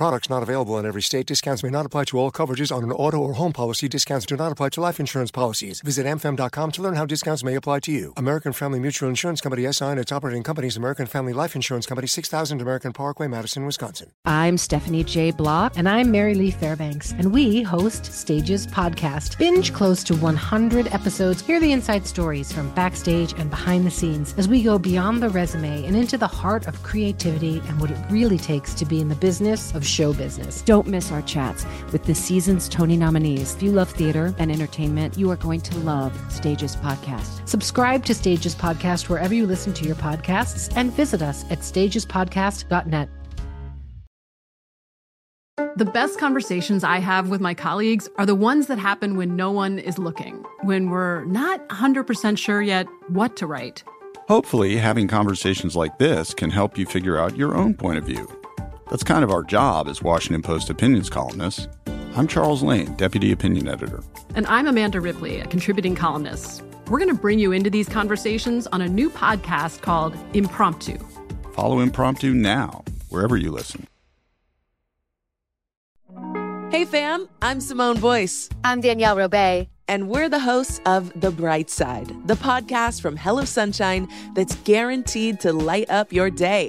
Products not available in every state. Discounts may not apply to all coverages on an auto or home policy. Discounts do not apply to life insurance policies. Visit amfam.com to learn how discounts may apply to you. American Family Mutual Insurance Company SI and its operating companies American Family Life Insurance Company 6000 American Parkway, Madison, Wisconsin. I'm Stephanie J. Block. And I'm Mary Lee Fairbanks. And we host Stages Podcast. Binge close to 100 episodes. Hear the inside stories from backstage and behind the scenes as we go beyond the resume and into the heart of creativity and what it really takes to be in the business of show business. Don't miss our chats with the season's Tony nominees. If you love theater and entertainment, you are going to love Stages Podcast. Subscribe to Stages Podcast wherever you listen to your podcasts and visit us at stagespodcast.net. The best conversations I have with my colleagues are the ones that happen when no one is looking, when we're not 100% sure yet what to write. Hopefully, having conversations like this can help you figure out your own point of view. That's kind of our job as Washington Post opinions columnists. I'm Charles Lane, Deputy Opinion Editor. And I'm Amanda Ripley, a contributing columnist. We're going to bring you into these conversations on a new podcast called Impromptu. Follow Impromptu now, wherever you listen. Hey, fam, I'm Simone Boyce. I'm Danielle Robay. And we're the hosts of The Bright Side, the podcast from Hello Sunshine that's guaranteed to light up your day.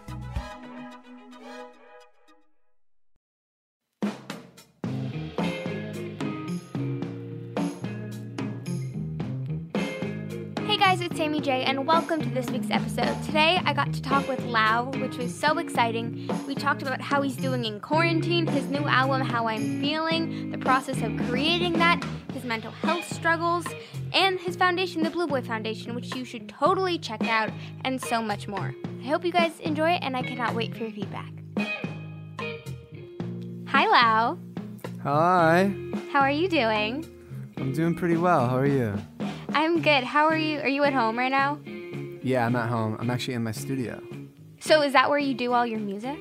And welcome to this week's episode. Today I got to talk with Lauv, which was so exciting. We talked about how he's doing in quarantine, his new album, How I'm Feeling, the process of creating that, his mental health struggles, and his foundation, the Blue Boy Foundation, which you should totally check out, and so much more. I hope you guys enjoy it, and I cannot wait for your feedback. Hi, Lauv. Hi. How are you doing? I'm doing pretty well. How are you? I'm good. How are you? Are you at home right now? Yeah, I'm at home. I'm actually in my studio. So is that where you do all your music?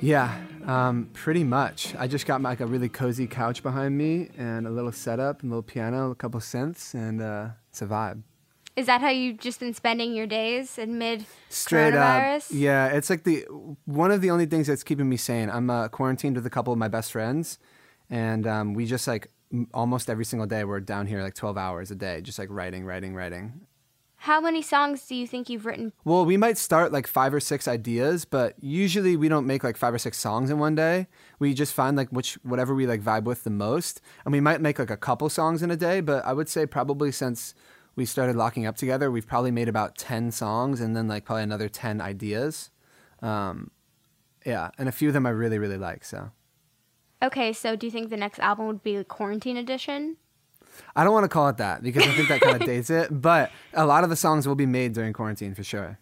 Yeah, um, pretty much. I just got like a really cozy couch behind me and a little setup, a little piano, a couple synths, and uh, it's a vibe. Is that how you've just been spending your days amid Straight coronavirus? up. Yeah, it's like the one of the only things that's keeping me sane. I'm uh, quarantined with a couple of my best friends, and um, we just like almost every single day we're down here like 12 hours a day, just like writing, writing, writing. How many songs do you think you've written? Well, we might start like five or six ideas, but usually we don't make like five or six songs in one day. We just find like which whatever we like vibe with the most, and we might make like a couple songs in a day. But I would say probably since we started locking up together, we've probably made about ten songs, and then like probably another ten ideas. Um, yeah, and a few of them I really really like. So Okay, so do you think the next album would be Quarantine Edition? I don't want to call it that because I think that kind of dates it. But a lot of the songs will be made during quarantine for sure.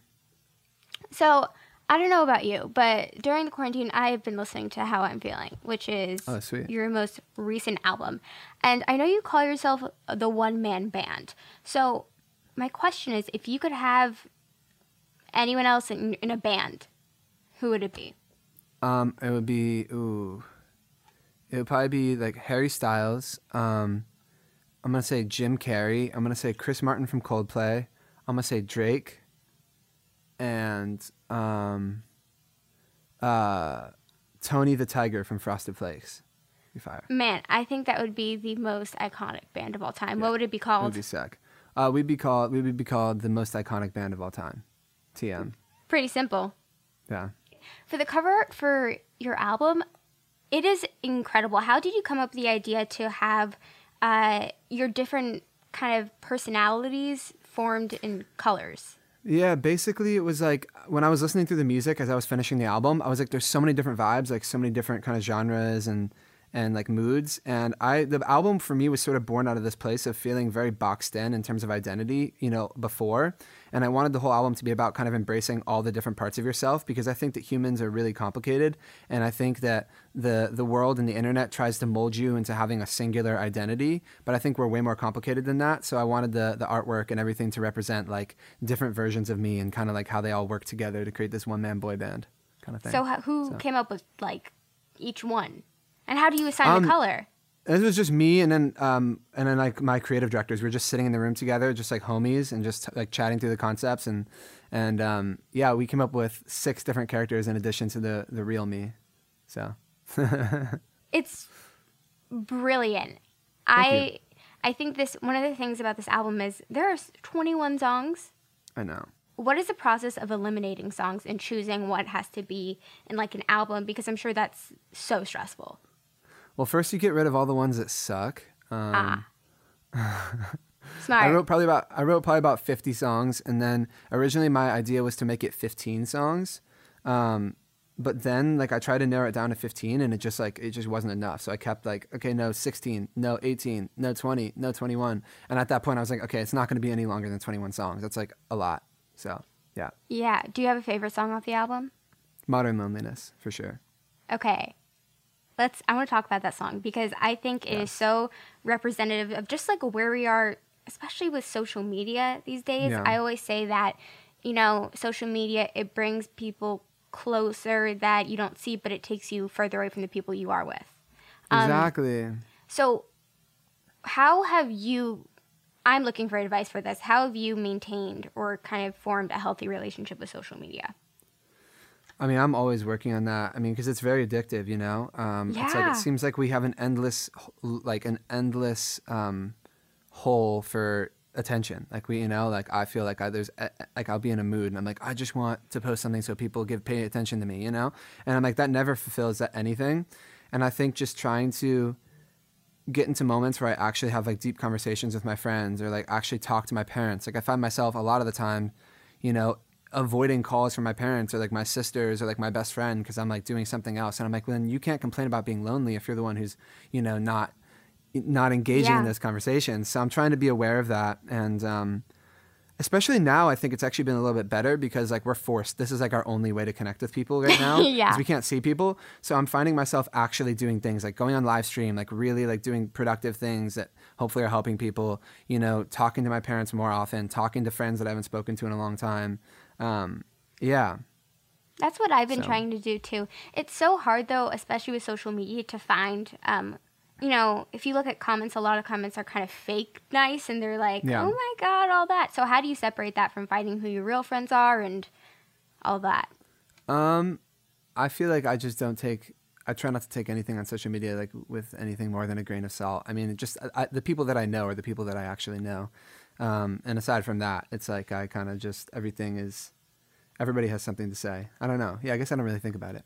So I don't know about you, but during the quarantine, I have been listening to How I'm Feeling, which is Oh, sweet. your most recent album. And I know you call yourself the one man band. So my question is if you could have anyone else in, in a band, who would it be? Um, it would be ooh, it would probably be like Harry Styles. Um, I'm gonna say Jim Carrey. I'm gonna say Chris Martin from Coldplay. I'm gonna say Drake. And um, uh, Tony the Tiger from Frosted Flakes. Be fire. Man, I think that would be the most iconic band of all time. What would it be It called? would be sick. Uh, we'd be called we would be called the most iconic band of all time. TM. Pretty simple. Yeah. For the cover for your album, it is incredible. How did you come up with the idea to have uh, your different kind of personalities formed in colors? Yeah, basically it was like when I was listening through the music as I was finishing the album, I was like, there's so many different vibes, like so many different kind of genres and and like moods. And I the album for me was sort of born out of this place of feeling very boxed in in terms of identity, you know, before. And I wanted the whole album to be about kind of embracing all the different parts of yourself because I think that humans are really complicated. And I think that the the world and the internet tries to mold you into having a singular identity. But I think we're way more complicated than that. So I wanted the the artwork and everything to represent like different versions of me and kind of like how they all work together to create this one man boy band kind of thing. So, who So- came up with like each one? And how do you assign Um, the color? It was just me and then um and then like my creative directors. We were just sitting in the room together, just like homies, and just like chatting through the concepts and and um yeah, we came up with six different characters in addition to the the real me. So It's brilliant. Thank I you. I think this one of the things about this album is there are 21 songs. I know. What is the process of eliminating songs and choosing what has to be in like an album? Because I'm sure that's so stressful. Well, first you get rid of all the ones that suck. Um, Smart. I wrote probably about I wrote probably about 50 songs and then originally my idea was to make it 15 songs. Um, but then like I tried to narrow it down to 15 and it just like it just wasn't enough. So I kept like okay, no 16, no 18, no 20, no 21. And at that point I was like okay, it's not going to be any longer than 21 songs. That's like a lot. So, yeah. yeah. Do you have a favorite song off the album? Modern loneliness for sure. Okay. Let's I want to talk about that song because I think it is so representative of just like where we are especially with social media these days. Yeah. I always say that you know, social media it brings people closer that you don't see but it takes you further away from the people you are with. Um, Exactly. So how have you I'm looking for advice for this. How have you maintained or kind of formed a healthy relationship with social media? I mean, I'm always working on that. I mean, because it's very addictive, you know. Um, It's like it seems like we have an endless, like an endless um, hole for attention. Like we, you know, like I feel like I, there's like I'll be in a mood and I'm like I just want to post something so people give pay attention to me, you know. And I'm like that never fulfills that anything. And I think just trying to get into moments where I actually have like deep conversations with my friends or like actually talk to my parents. Like I find myself a lot of the time, you know, avoiding calls from my parents or like my sisters or like my best friend because I'm like doing something else. And I'm like, well, then you can't complain about being lonely if you're the one who's, you know, not not engaging in Yeah. those conversations. So I'm trying to be aware of that and um especially now I think it's actually been a little bit better because like we're forced. This is like our only way to connect with people right now. Yeah. We can't see people. So I'm finding myself actually doing things like going on live stream, like really like doing productive things that hopefully are helping people, you know, talking to my parents more often, talking to friends that I haven't spoken to in a long time. Um, yeah. That's what I've been So- trying to do too. It's so hard though, especially with social media, to find. Um, you know, if you look at comments, a lot of comments are kind of fake nice, and they're like, Yeah. "Oh my god," all that. So how do you separate that from finding who your real friends are and all that? Um, I feel like I just don't take. I try not to take anything on social media like with anything more than a grain of salt. I mean, just I, I, the people that I know are the people that I actually know. Um, and aside from that, it's like I kind of just everything is. Everybody has something to say. I don't know. Yeah, I guess I don't really think about it.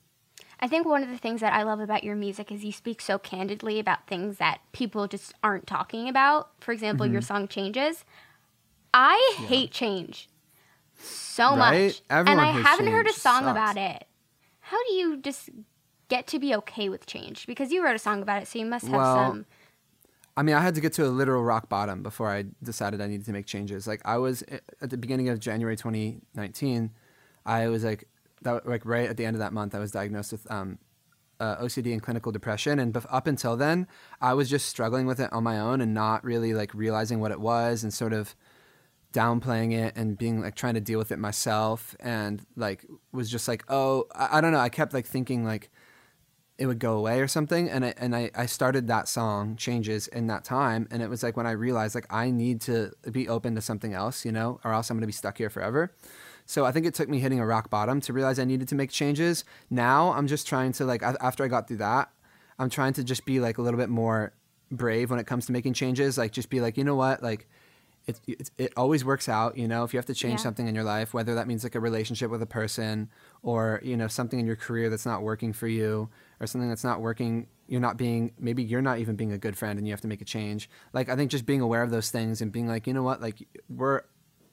I think one of the things that I love about your music is you speak so candidly about things that people just aren't talking about. For example, your Mhm. song Changes. I hate change so Right? much. Everyone and I haven't heard a song Sucks. about it. How do you just get to be okay with change? Because you wrote a song about it, so you must have Well, some. I mean, I had to get to a literal rock bottom before I decided I needed to make changes. Like I was at the beginning of January 2019, I was like, that, like right at the end of that month, I was diagnosed with um, uh, OCD and clinical depression. And up until then, I was just struggling with it on my own and not really like realizing what it was and sort of downplaying it and being like trying to deal with it myself and like was just like, oh, I, I don't know. I kept like thinking like it would go away or something. And I, and I, I started that song changes in that time. And it was like when I realized like I need to be open to something else, you know, or else I'm going to be stuck here forever. So I think it took me hitting a rock bottom to realize I needed to make changes. Now I'm just trying to like after I got through that, I'm trying to just be like a little bit more brave when it comes to making changes. Like just be like, you know what, like it, it, it always works out, you know, if you have to change Yeah. something in your life, whether that means like a relationship with a person or, you know, something in your career that's not working for you or something that's not working, you're not being, maybe you're not even being a good friend and you have to make a change. Like, I think just being aware of those things and being like, you know what, like we're,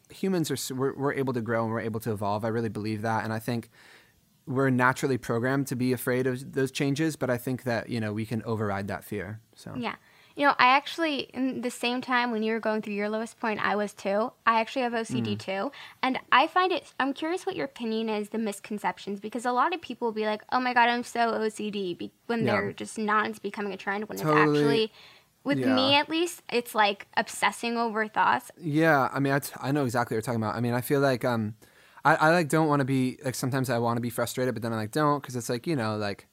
humans are, we're, we're able to grow and we're able to evolve. I really believe that. And I think we're naturally programmed to be afraid of those changes, but I think that, you know, we can override that fear. So, Yeah. You know, I actually, in the same time when you were going through your lowest point, I was too. I actually have OCD Mm. too. And I find it, I'm curious what your opinion is, the misconceptions, because a lot of people will be like, oh my God, I'm so OCD when Yeah. they're just not, it's becoming a trend, when Totally. it's actually, with me at least, it's like obsessing over thoughts. Yeah, I mean, I, t- I know exactly what you're talking about. I mean, I feel like um, I, I like don't want to be like sometimes I want to be frustrated, but then I like don't because it's like you know like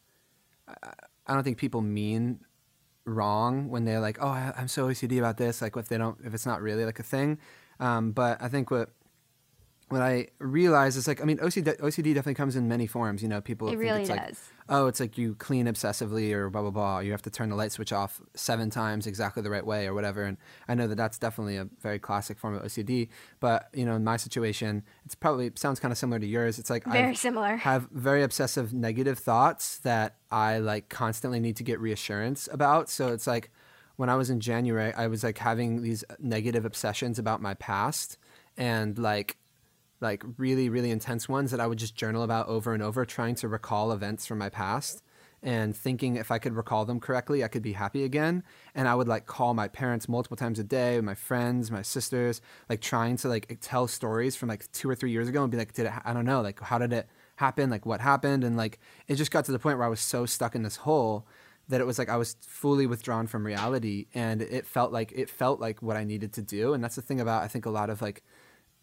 I, I don't think people mean wrong when they're like, oh, I, I'm so OCD about this. Like if they don't, if it's not really like a thing. Um, but I think what what I realize is like, I mean, OCD, OCD definitely comes in many forms. You know, people It think really it's like, does. oh, it's like you clean obsessively or blah blah blah. You have to turn the light switch off seven times exactly the right way or whatever. And I know that that's definitely a very classic form of OCD. But you know, in my situation, it's probably sounds kind of similar to yours. It's like I Very similar. Have very obsessive negative thoughts that I like constantly need to get reassurance about. So it's like when I was in January, I was like having these negative obsessions about my past and like like really really intense ones that I would just journal about over and over trying to recall events from my past and thinking if I could recall them correctly I could be happy again. And I would like call my parents multiple times a day my friends my sisters like trying to like tell stories from like 2 or 3 years ago and be like did it I don't know like how did it happen? Like what happened? And like it just got to the point where I was so stuck in this hole that it was like I was fully withdrawn from reality and it felt like it felt like what I needed to do. And that's the thing about I think a lot of like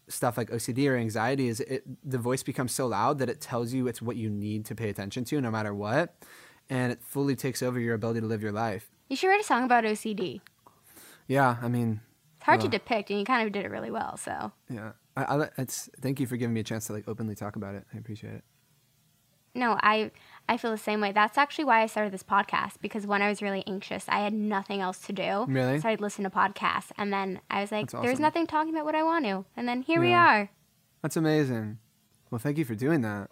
stuff like OCD or anxiety is it the voice becomes so loud that it tells you it's what you need to pay attention to no matter what and it fully takes over your ability to live your life. You should write a song about OCD. Yeah, I mean It's hard to depict, and you kind of did it really well, so. yeah. I, I it's thank you for giving me a chance to like openly talk about it. I appreciate it. No, I I feel the same way. That's actually why I started this podcast because when I was really anxious, I had nothing else to do. Really? So I'd listen to podcasts, and then I was like, That's "There's nothing talking about what I want to," and then here we are. That's amazing. Well, thank you for doing that.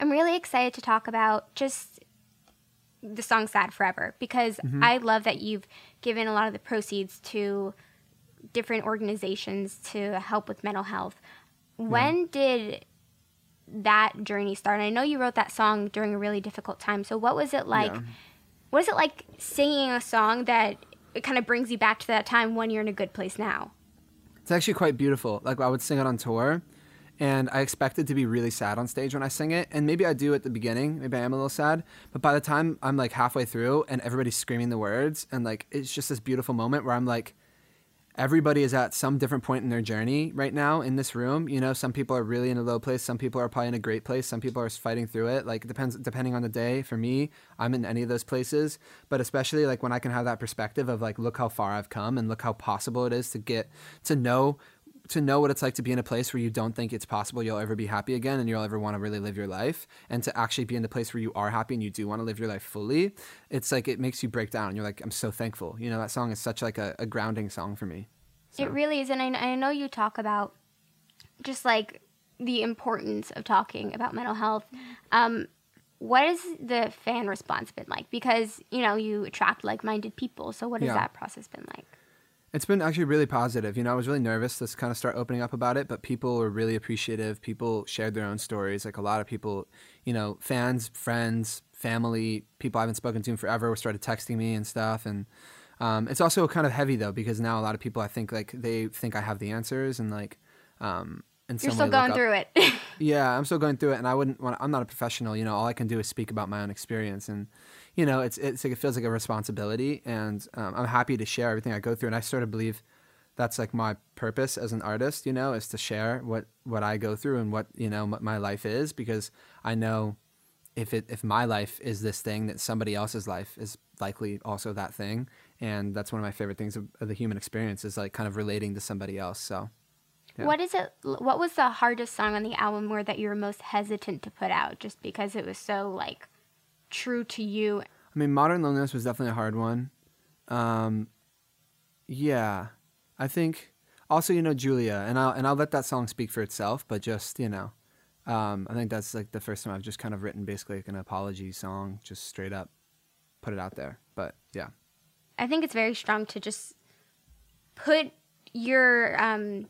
I'm really excited to talk about just the song "Sad Forever" because Mhm. I love that you've given a lot of the proceeds to different organizations to help with mental health. When did that journey start? And I know you wrote that song during a really difficult time. So what was it like? Yeah. What is it like singing a song that it kind of brings you back to that time when you're in a good place now? It's actually quite beautiful. Like I would sing it on tour, and I expected to be really sad on stage when I sing it. And maybe I do at the beginning. Maybe I am a little sad. But by the time I'm like halfway through and everybody's screaming the words, and like it's just this beautiful moment where I'm like, everybody is at some different point in their journey right now in this room. You know, some people are really in a low place. Some people are probably in a great place. Some people are fighting through it. Like it depends depending on the day. For me, I'm in any of those places. But especially like when I can have that perspective of like, look how far I've come and look how possible it is to get to know to know what it's like to be in a place where you don't think it's possible you'll ever be happy again and you'll ever want to really live your life and to actually be in the place where you are happy and you do want to live your life fully it's like it makes you break down you're like i'm so thankful you know that song is such like a, a grounding song for me It really is, and I, I know you talk about just like the importance of talking about mental health. Um, what has the fan response been like? Because you know you attract like-minded people, so what has Yeah. that process been like? It's been actually really positive. You know, I was really nervous to kind of start opening up about it, but people were really appreciative. People shared their own stories. Like a lot of people, you know, fans, friends, family, people I haven't spoken to in forever started texting me and stuff. And um, it's also kind of heavy though, because now a lot of people I think like they think I have the answers and like, um, in You're still going up- through it. yeah, I'm still going through it, and I wouldn't want. I'm not a professional. You know, all I can do is speak about my own experience, and you know, it's it's like it feels like a responsibility, and um, I'm happy to share everything I go through, and I sort of believe that's like my purpose as an artist. You know, is to share what what I go through and what you know my life is, because I know if it if my life is this thing, that somebody else's life is likely also that thing, and that's one of my favorite things of, of the human experience is like kind of relating to somebody else. So. Yeah. What is it? What was the hardest song on the album, or that you were most hesitant to put out, just because it was so like true to you? I mean, Modern Loneliness was definitely a hard one. Um, yeah, I think also you know Julia, and I'll and I'll let that song speak for itself. But just you know, um, I think that's like the first time I've just kind of written basically like an apology song, just straight up put it out there. But yeah, I think it's very strong to just put your um,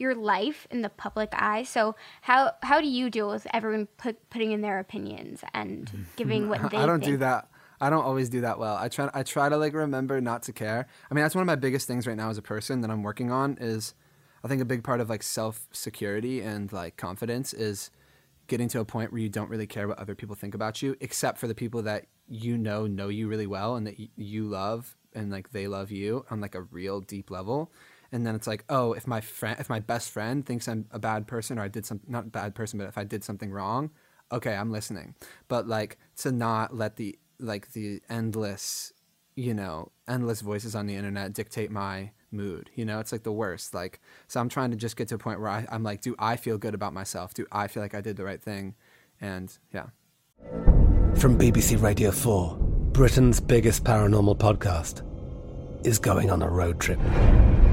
your life in the public eye. So how how do you deal with everyone put, putting in their opinions and giving what they I don't think? do that. I don't always do that well. I try I try to like remember not to care. I mean, that's one of my biggest things right now as a person that I'm working on is I think a big part of like self security and like confidence is getting to a point where you don't really care what other people think about you except for the people that you know know you really well and that y- you love and like they love you on like a real deep level and then it's like oh if my friend if my best friend thinks i'm a bad person or i did some not a bad person but if i did something wrong okay i'm listening. But like to not let the like the endless you know endless voices on the internet dictate my mood you know? It's like the worst. Like so i'm trying to just get to a point where I, i'm like do i feel good about myself? Do i feel like i did the right thing? And yeah. From BBC Radio 4, Britain's biggest paranormal podcast is going on a road trip.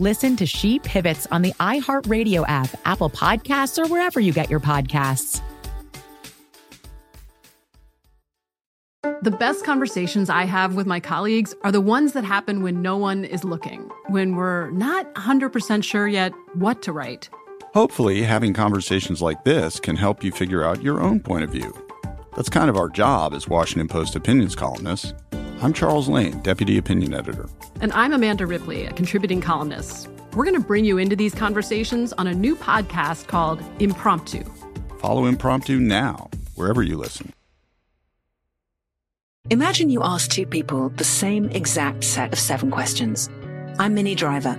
Listen to She Pivots on the iHeartRadio app, Apple Podcasts, or wherever you get your podcasts. The best conversations I have with my colleagues are the ones that happen when no one is looking, when we're not 100% sure yet what to write. Hopefully, having conversations like this can help you figure out your own point of view. That's kind of our job as Washington Post opinions columnists. I'm Charles Lane, Deputy Opinion Editor. And I'm Amanda Ripley, a contributing columnist. We're going to bring you into these conversations on a new podcast called Impromptu. Follow Impromptu now, wherever you listen. Imagine you ask two people the same exact set of seven questions. I'm Minnie Driver,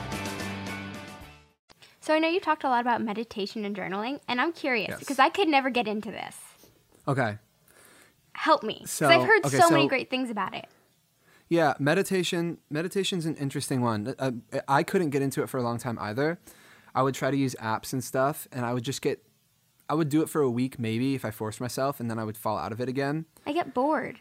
So I know you talked a lot about meditation and journaling, and I'm curious Yes. because I could never get into this. Okay. Help me, because So- I've heard okay, so, many great things about it. Yeah, meditation. Meditation's an interesting one. Uh, I couldn't get into it for a long time either. I would try to use apps and stuff, and I would just get. I would do it for a week maybe if I forced myself, and then I would fall out of it again. I get bored.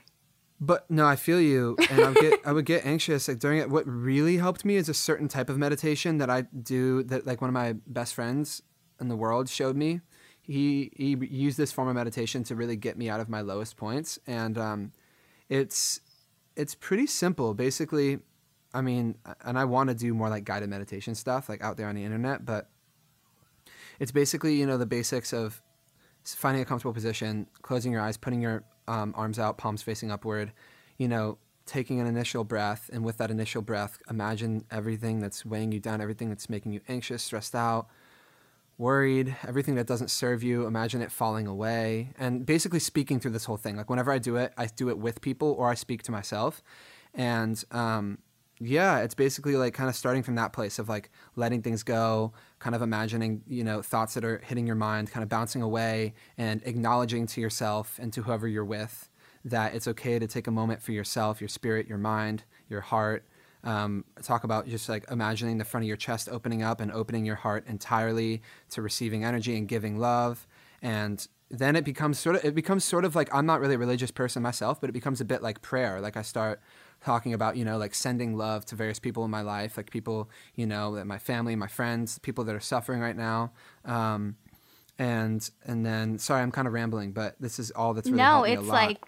But no, I feel you, and I would get I would get anxious like during it. What really helped me is a certain type of meditation that I do that like one of my best friends in the world showed me. He he used this form of meditation to really get me out of my lowest points, and um, it's it's pretty simple. Basically, I mean, and I want to do more like guided meditation stuff like out there on the internet, but it's basically you know the basics of finding a comfortable position, closing your eyes, putting your um, arms out, palms facing upward, you know, taking an initial breath, and with that initial breath, imagine everything that's weighing you down, everything that's making you anxious, stressed out, worried, everything that doesn't serve you, imagine it falling away, and basically speaking through this whole thing. Like whenever I do it, I do it with people or I speak to myself, and um, yeah, it's basically like kind of starting from that place of like letting things go, kind of imagining, you know, thoughts that are hitting your mind, kind of bouncing away and acknowledging to yourself and to whoever you're with that it's okay to take a moment for yourself, your spirit, your mind, your heart. Um, talk about just like imagining the front of your chest opening up and opening your heart entirely to receiving energy and giving love. And then it becomes sort of it becomes sort of like I'm not really a religious person myself, but it becomes a bit like prayer. Like I start talking about you know like sending love to various people in my life like people you know that my family my friends people that are suffering right now. Um, and and then sorry i'm kind of rambling but this is all that's really no it's like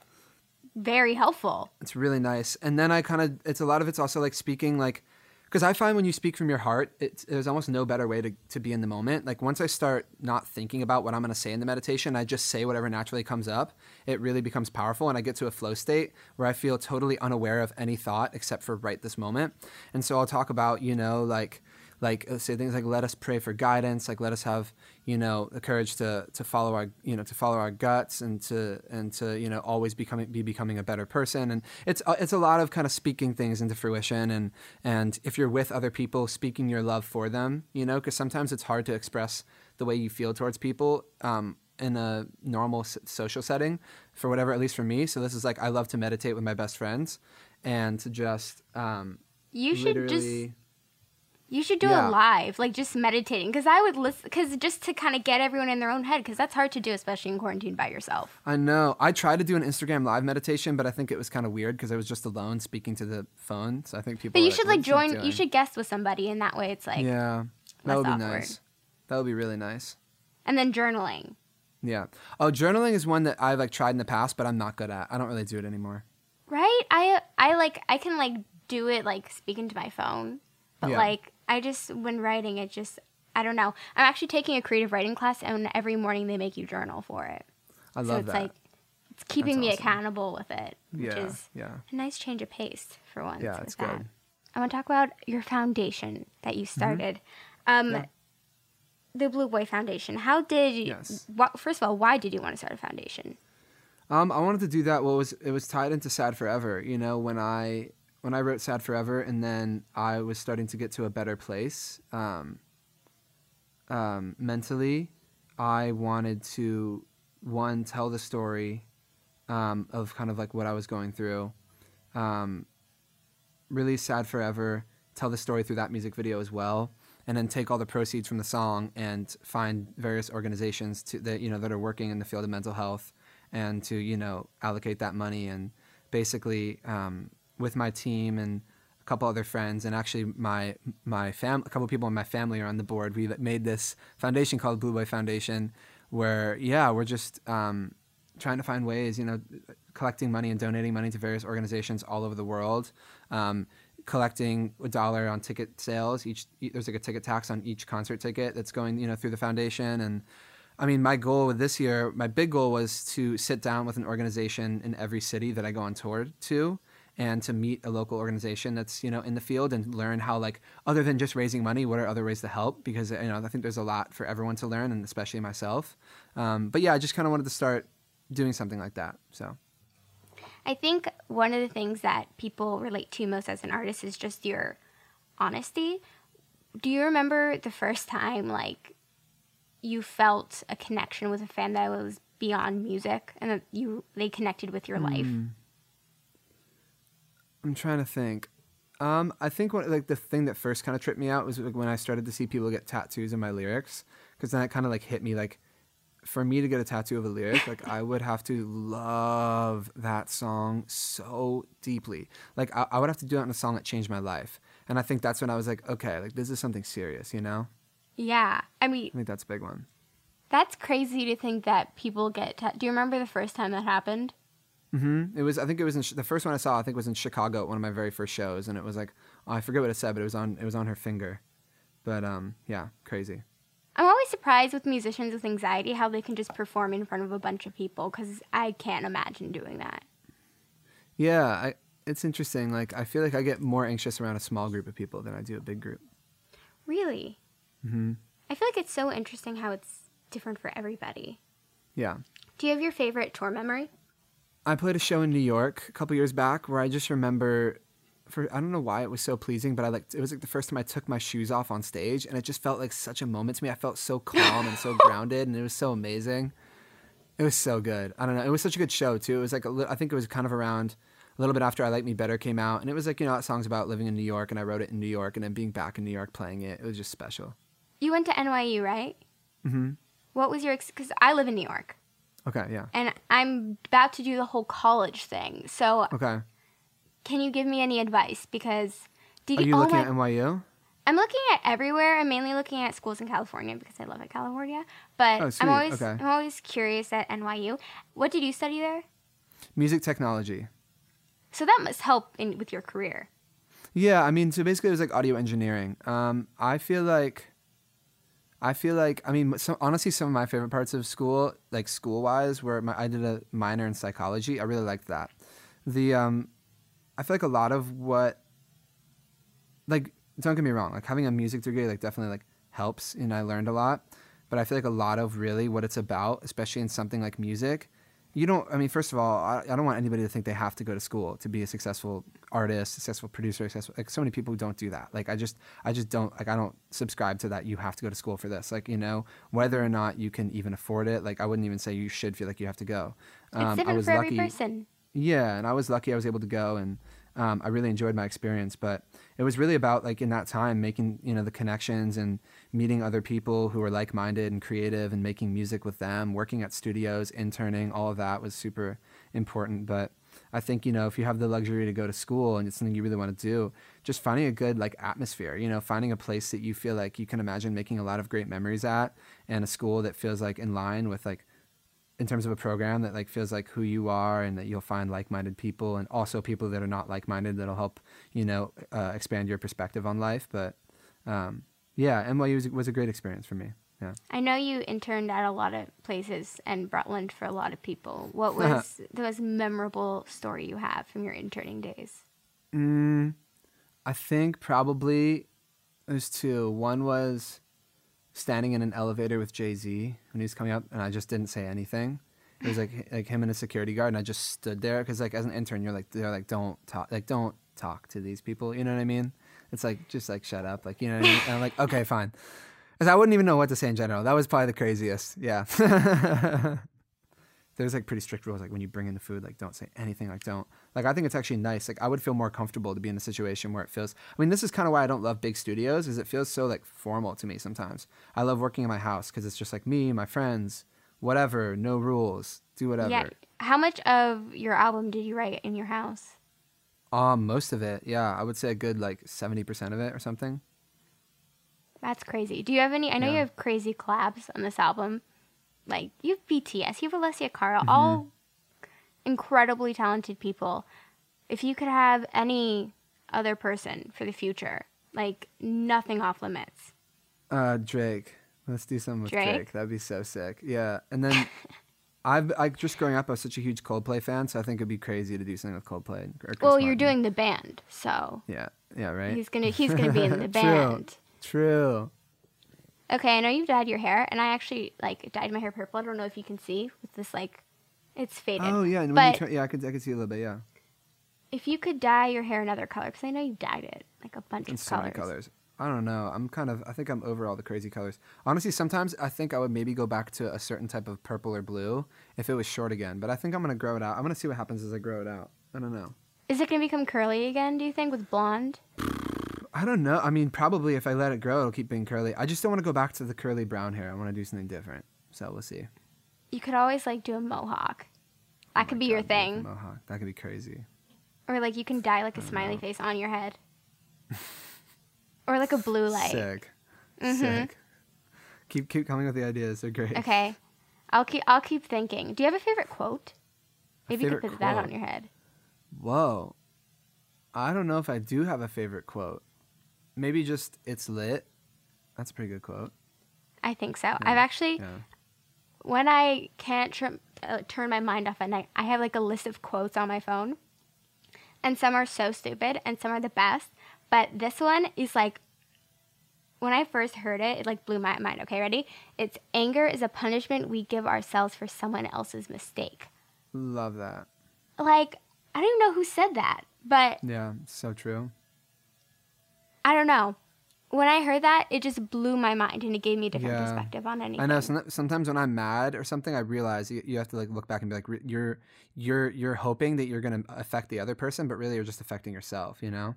very helpful. It's really nice. And then i kind of it's a lot of it's also like speaking like because I find when you speak from your heart, it's, there's almost no better way to, to be in the moment. Like once I start not thinking about what I'm going to say in the meditation, I just say whatever naturally comes up. It really becomes powerful, and I get to a flow state where I feel totally unaware of any thought except for right this moment. And so I'll talk about, you know, like like uh, say things like let us pray for guidance like let us have you know the courage to to follow our you know to follow our guts and to and to you know always becoming be becoming a better person. And it's uh, it's a lot of kind of speaking things into fruition and and if you're with other people speaking your love for them you know because sometimes it's hard to express the way you feel towards people um, in a normal social setting for whatever at least for me. So this is like i love to meditate with my best friends and to just um, you should just you should do yeah. it live, like just meditating. Because I would listen, because just to kind of get everyone in their own head, because that's hard to do, especially in quarantine by yourself. I know. I tried to do an Instagram live meditation, but I think it was kind of weird because I was just alone speaking to the phone. So I think people. But you should like, like join. You should guest with somebody, and that way it's like. Yeah, that would be awkward. nice. That would be really nice. And then journaling. Yeah. Oh, journaling is one that I've like tried in the past, but I'm not good at. I don't really do it anymore. Right. I I like I can like do it like speaking to my phone, but yeah. like I just when writing it just I don't know. I'm actually taking a creative writing class and every morning they make you journal for it. I love so it's that. like it's keeping That's me awesome. accountable with it, which yeah, is yeah. a nice change of pace for once. Yeah, it's that. good. I want to talk about your foundation that you Mm-hmm. started. Um, Yeah. The Blue Boy Foundation. How did you, Yes. wh- first of all, why did you want to start a foundation? Um, I wanted to do that. Well, it was it was tied into Sad Forever. You know, when I when I wrote Sad Forever, and then I was starting to get to a better place um, um, mentally. I wanted to one tell the story um, of kind of like what I was going through. Um, release Sad Forever, tell the story through that music video as well, and then take all the proceeds from the song and find various organizations to, that you know that are working in the field of mental health, and to you know allocate that money and basically um, with my team and a couple other friends and actually my my fam a couple people in my family are on the board. We made this foundation called Blue Boy Foundation, where yeah we're just um, trying to find ways you know collecting money and donating money to various organizations all over the world. Um, collecting a dollar on ticket sales each there's like a ticket tax on each concert ticket that's going you know through the foundation and I mean, my goal with this year, my big goal was to sit down with an organization in every city that I go on tour to and to meet a local organization that's, you know, in the field and learn how like other than just raising money, what are other ways to help because you know, I think there's a lot for everyone to learn and especially myself. Um, but yeah, I just kind of wanted to start doing something like that. So I think one of the things that people relate to most as an artist is just your honesty. Do you remember the first time like you felt a connection with a fan that was beyond music and that you they connected with your life? I'm trying to think. Um, I think what like the thing that first kind of tripped me out was like when I started to see people get tattoos in my lyrics, because then it kind of like hit me like for me to get a tattoo of a lyric, like I would have to love that song so deeply. Like I, I would have to do it in a song that changed my life. And I think that's when I was like, okay, like this is something serious, you know? Yeah. I mean, I think that's a big one. that's crazy to think that people get. Ta- Do you remember the first time that happened? Hmm It was. I think it was in, the first one I saw. I think was in Chicago at one of my very first shows, and it was like oh, I forget what it said, but it was on it was on her finger. But um, yeah, crazy. I'm always surprised with musicians with anxiety how they can just perform in front of a bunch of people because I can't imagine doing that. Yeah, I, it's interesting. Like I feel like I get more anxious around a small group of people than I do a big group. Really? hmm I feel like it's so interesting how it's different for everybody. Yeah. Do you have your favorite tour memory? I played a show in New York a couple years back where I just remember for I don't know why it was so pleasing, but I like it was like the first time I took my shoes off on stage and it just felt like such a moment to me. I felt so calm and so grounded and it was so amazing. It was so good. I don't know. It was such a good show too. It was like a li- I think it was kind of around a little bit after I Like Me Better came out and it was like, you know, songs about living in New York and I wrote it in New York and then being back in New York playing it. It was just special. You went to NYU, right? Mhm. What was your because I live in New York Okay, yeah. and I'm about to do the whole college thing. So Okay. can you give me any advice? Because did Are you oh looking my- at NYU? I'm looking at everywhere. I'm mainly looking at schools in California because I love it, California. But Oh. I'm always Okay. I'm always curious at NYU. What did you study there? Music technology. So that must help in with your career. Yeah, I mean, so basically it was like audio engineering. Um, I feel like, I feel like, I mean, so honestly, some of my favorite parts of school, like school wise, were my, I did a minor in psychology. I really liked that. The, um, I feel like a lot of what, like, don't get me wrong, like having a music degree, like definitely like helps, and I learned a lot. But I feel like a lot of really what it's about, especially in something like music, you don't i mean first of all I, I don't want anybody to think they have to go to school to be a successful artist successful producer successful like so many people don't do that. Like i just i just don't like i don't subscribe to that you have to go to school for this. Like you know whether or not you can even afford it like i wouldn't even say you should feel like you have to go. It's Um, i was for lucky every person. yeah, and I was lucky I was able to go and um, I really enjoyed my experience. But it was really about like in that time making you know the connections and meeting other people who were like minded and creative and making music with them, working at studios, interning, all of that was super important. But I think you know if you have the luxury to go to school and it's something you really want to do, just finding a good like atmosphere, you know, finding a place that you feel like you can imagine making a lot of great memories at, and a school that feels like in line with like in terms of a program that like feels like who you are and that you'll find like-minded people and also people that are not like-minded that'll help you know uh, expand your perspective on life but um, yeah NYU was, was a great experience for me yeah I know you interned at a lot of places and brought lunch for a lot of people. What was the most memorable story you have from your interning days? mm, I think probably there's two one was standing in an elevator with Jay-Z when he was coming up and I just didn't say anything. It was like like him and a security guard and I just stood there because like as an intern you're like they're like don't talk like don't talk to these people you know what I mean? It's like just like shut up like you know what I mean? And I'm like okay fine. 'Cause I wouldn't even know what to say in general. That was probably the craziest yeah there's like pretty strict rules like when you bring in the food like don't say anything like don't like i think it's actually nice like i would feel more comfortable to be in a situation where it feels i mean this is kind of why i don't love big studios is it feels so like formal to me sometimes i love working in my house because it's just like me my friends whatever no rules do whatever Yeah. How much of your album did you write in your house? um most of it yeah i would say a good like 70% of it or something That's crazy. Do you have any? I know you have crazy collabs on this album. Like you have BTS, you have Alessia Cara, Mm-hmm. all incredibly talented people. If you could have any other person for the future, like nothing off limits. Uh, Drake. Let's do something with Drake? Drake. That'd be so sick. Yeah, and then I've I just growing up, I was such a huge Coldplay fan, so I think it'd be crazy to do something with Coldplay. and- or Chris well, you're doing the band, so Yeah, yeah, right. he's gonna he's gonna be in the True. band. True. Okay, I know you've dyed your hair, and I actually like dyed my hair purple. I don't know if you can see with this like, it's faded. Oh yeah, and when but you turn, yeah, I could I could see a little bit. Yeah, if you could dye your hair another color, because I know you've dyed it like a bunch and of so colors. many colors. I don't know. I'm kind of. I think I'm over all the crazy colors. Honestly, sometimes I think I would maybe go back to a certain type of purple or blue if it was short again. But I think I'm gonna grow it out. I'm gonna see what happens as I grow it out. I don't know. Is it gonna become curly again? Do you think with blonde? I don't know. I mean, probably if I let it grow, it'll keep being curly. I just don't want to go back to the curly brown hair. I want to do something different. So we'll see. You could always like do a mohawk. That could be your thing. Mohawk. That could be crazy. Or like you can dye like a smiley face on your head. or like a blue light. Sick. Mhm. Sick. Keep keep coming with the ideas. They're great. Okay. I'll keep I'll keep thinking. Do you have a favorite quote? Maybe you could favorite put that on your head. Whoa. I don't know if I do have a favorite quote. Maybe just it's lit. That's a pretty good quote. I think so. I've actually Yeah. when I can't tr- uh, turn my mind off at night, I have like a list of quotes on my phone. And some are so stupid and some are the best. But this one is like, when I first heard it, it like blew my mind. Okay, ready? It's anger is a punishment we give ourselves for someone else's mistake. Love that. Like, I don't even know who said that, but Yeah, so true. I don't know. When I heard that, it just blew my mind and it gave me a different Yeah. perspective on anything. I know. Some, sometimes when I'm mad or something, I realize you, you have to like look back and be like, re- you're you're you're hoping that you're gonna affect the other person, but really you're just affecting yourself. You know?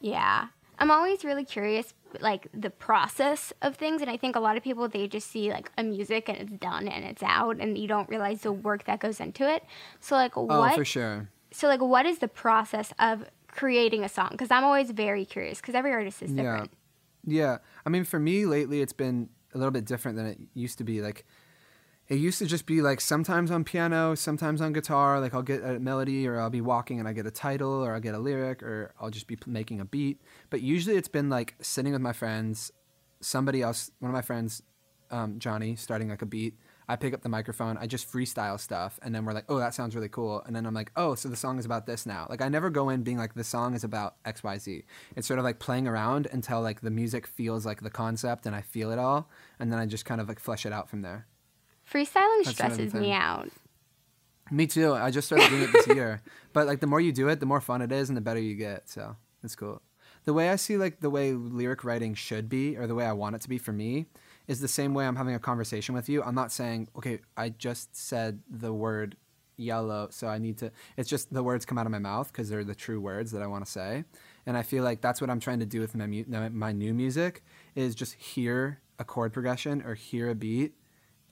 Yeah. I'm always really curious, like the process of things. And I think a lot of people, they just see like a music and it's done and it's out and you don't realize the work that goes into it. So, like, what? Oh, for sure. So, like, what is the process of creating a song? Because I'm always very curious because every artist is different. Yeah. Yeah. I mean, for me lately, it's been a little bit different than it used to be. Like, it used to just be like sometimes on piano, sometimes on guitar. Like, I'll get a melody or I'll be walking and I get a title or I'll get a lyric or I'll just be making a beat. But usually it's been like sitting with my friends, somebody else, one of my friends, um, Johnny, starting like a beat. I pick up the microphone, I just freestyle stuff, and then we're like, oh, that sounds really cool. And then I'm like, oh, so the song is about this now. Like, I never go in being like, the song is about XYZ. It's sort of like playing around until like the music feels like the concept and I feel it all. And then I just kind of like flesh it out from there. Freestyling That's stresses me out. Me too. I just started doing it this year. But like the more you do it, the more fun it is and the better you get. So it's cool. The way I see like the way lyric writing should be or the way I want it to be for me is the same way I'm having a conversation with you. I'm not saying, okay, I just said the word yellow, so I need to it's just the words come out of my mouth because they're the true words that I want to say. And I feel like that's what I'm trying to do with my mu- my new music is just hear a chord progression or hear a beat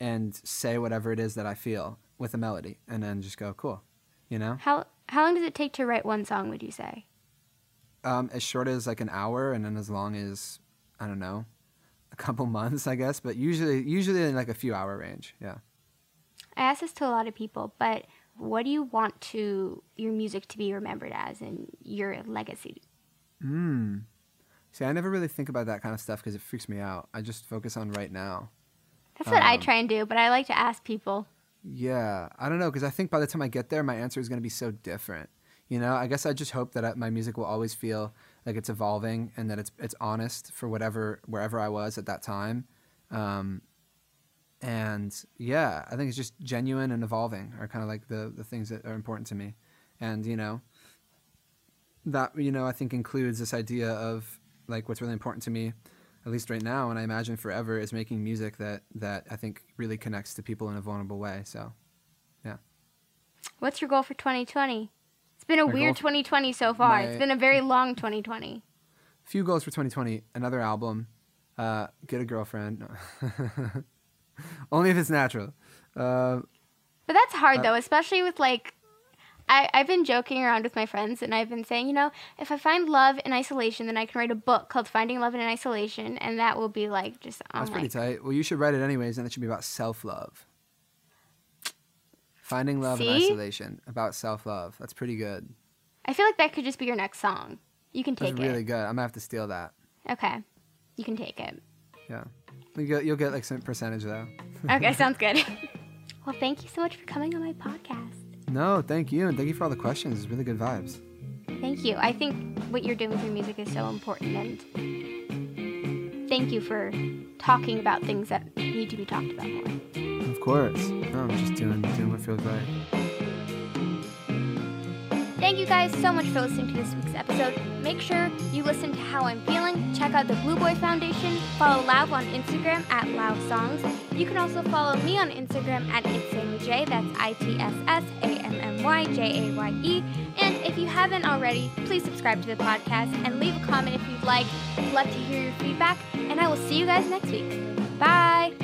and say whatever it is that I feel with a melody and then just go cool you know How, how long does it take to write one song, would you say? um, as short as like an hour and then as long as i don't know a couple months i guess but usually usually in like a few hour range yeah I ask this to a lot of people, but what do you want to your music to be remembered as and your legacy? mm. see i never really think about that kind of stuff because it freaks me out i just focus on right now That's what I Um, try and do, but I like to ask people. Yeah, I don't know because I think by the time I get there, my answer is going to be so different. You know, I guess I just hope that I, my music will always feel like it's evolving and that it's it's honest for whatever wherever I was at that time. Um, and yeah, I think it's just genuine and evolving are kind of like the the things that are important to me. And you know, that you know I think includes this idea of like what's really important to me, at least right now, and I imagine forever, is making music that that I think really connects to people in a vulnerable way. So, yeah. What's your goal for 2020? It's been a My weird goal 2020 so far. It's been a very long 2020. few goals for 2020 another album. Uh, get a girlfriend. Only if it's natural. Uh, But that's hard Uh, though, especially with like I, I've been joking around with my friends and I've been saying, you know, if I find love in isolation, then I can write a book called Finding Love in Isolation and that will be like just on that's pretty like tight. Well you should write it anyways and it should be about self-love finding love in isolation about self-love that's pretty good I feel like that could just be your next song. You can take it. that's take really good i'm gonna have to steal that Okay. You can take it. yeah you get, you'll get like some percentage though Okay, sounds good. well, thank you so much for coming on my podcast. no thank you and thank you for all the questions it's really good vibes Thank you. I think what you're doing with your music is so important and thank you for talking about things that need to be talked about more. Course no, i'm just doing doing what feels right Thank you guys so much for listening to this week's episode. Make sure you listen to How I'm Feeling. Check out the Blue Boy Foundation. Follow Lauv on Instagram at Lauv Songs. You can also follow me on Instagram at It's Sammy J. That's I T S S A M M Y J A Y E. And if you haven't already, please subscribe to the podcast and leave a comment if you'd like. I'd love to hear your feedback. And I will see you guys next week. Bye.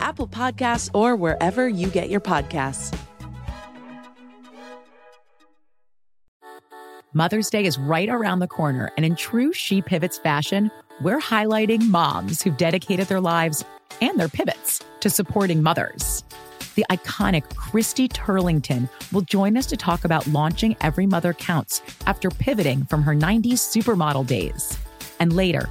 Apple Podcasts, or wherever you get your podcasts. Mother's Day is right around the corner, and in true She Pivots fashion, we're highlighting moms who've dedicated their lives and their pivots to supporting mothers. The iconic Christy Turlington will join us to talk about launching Every Mother Counts after pivoting from her 90s supermodel days. And later,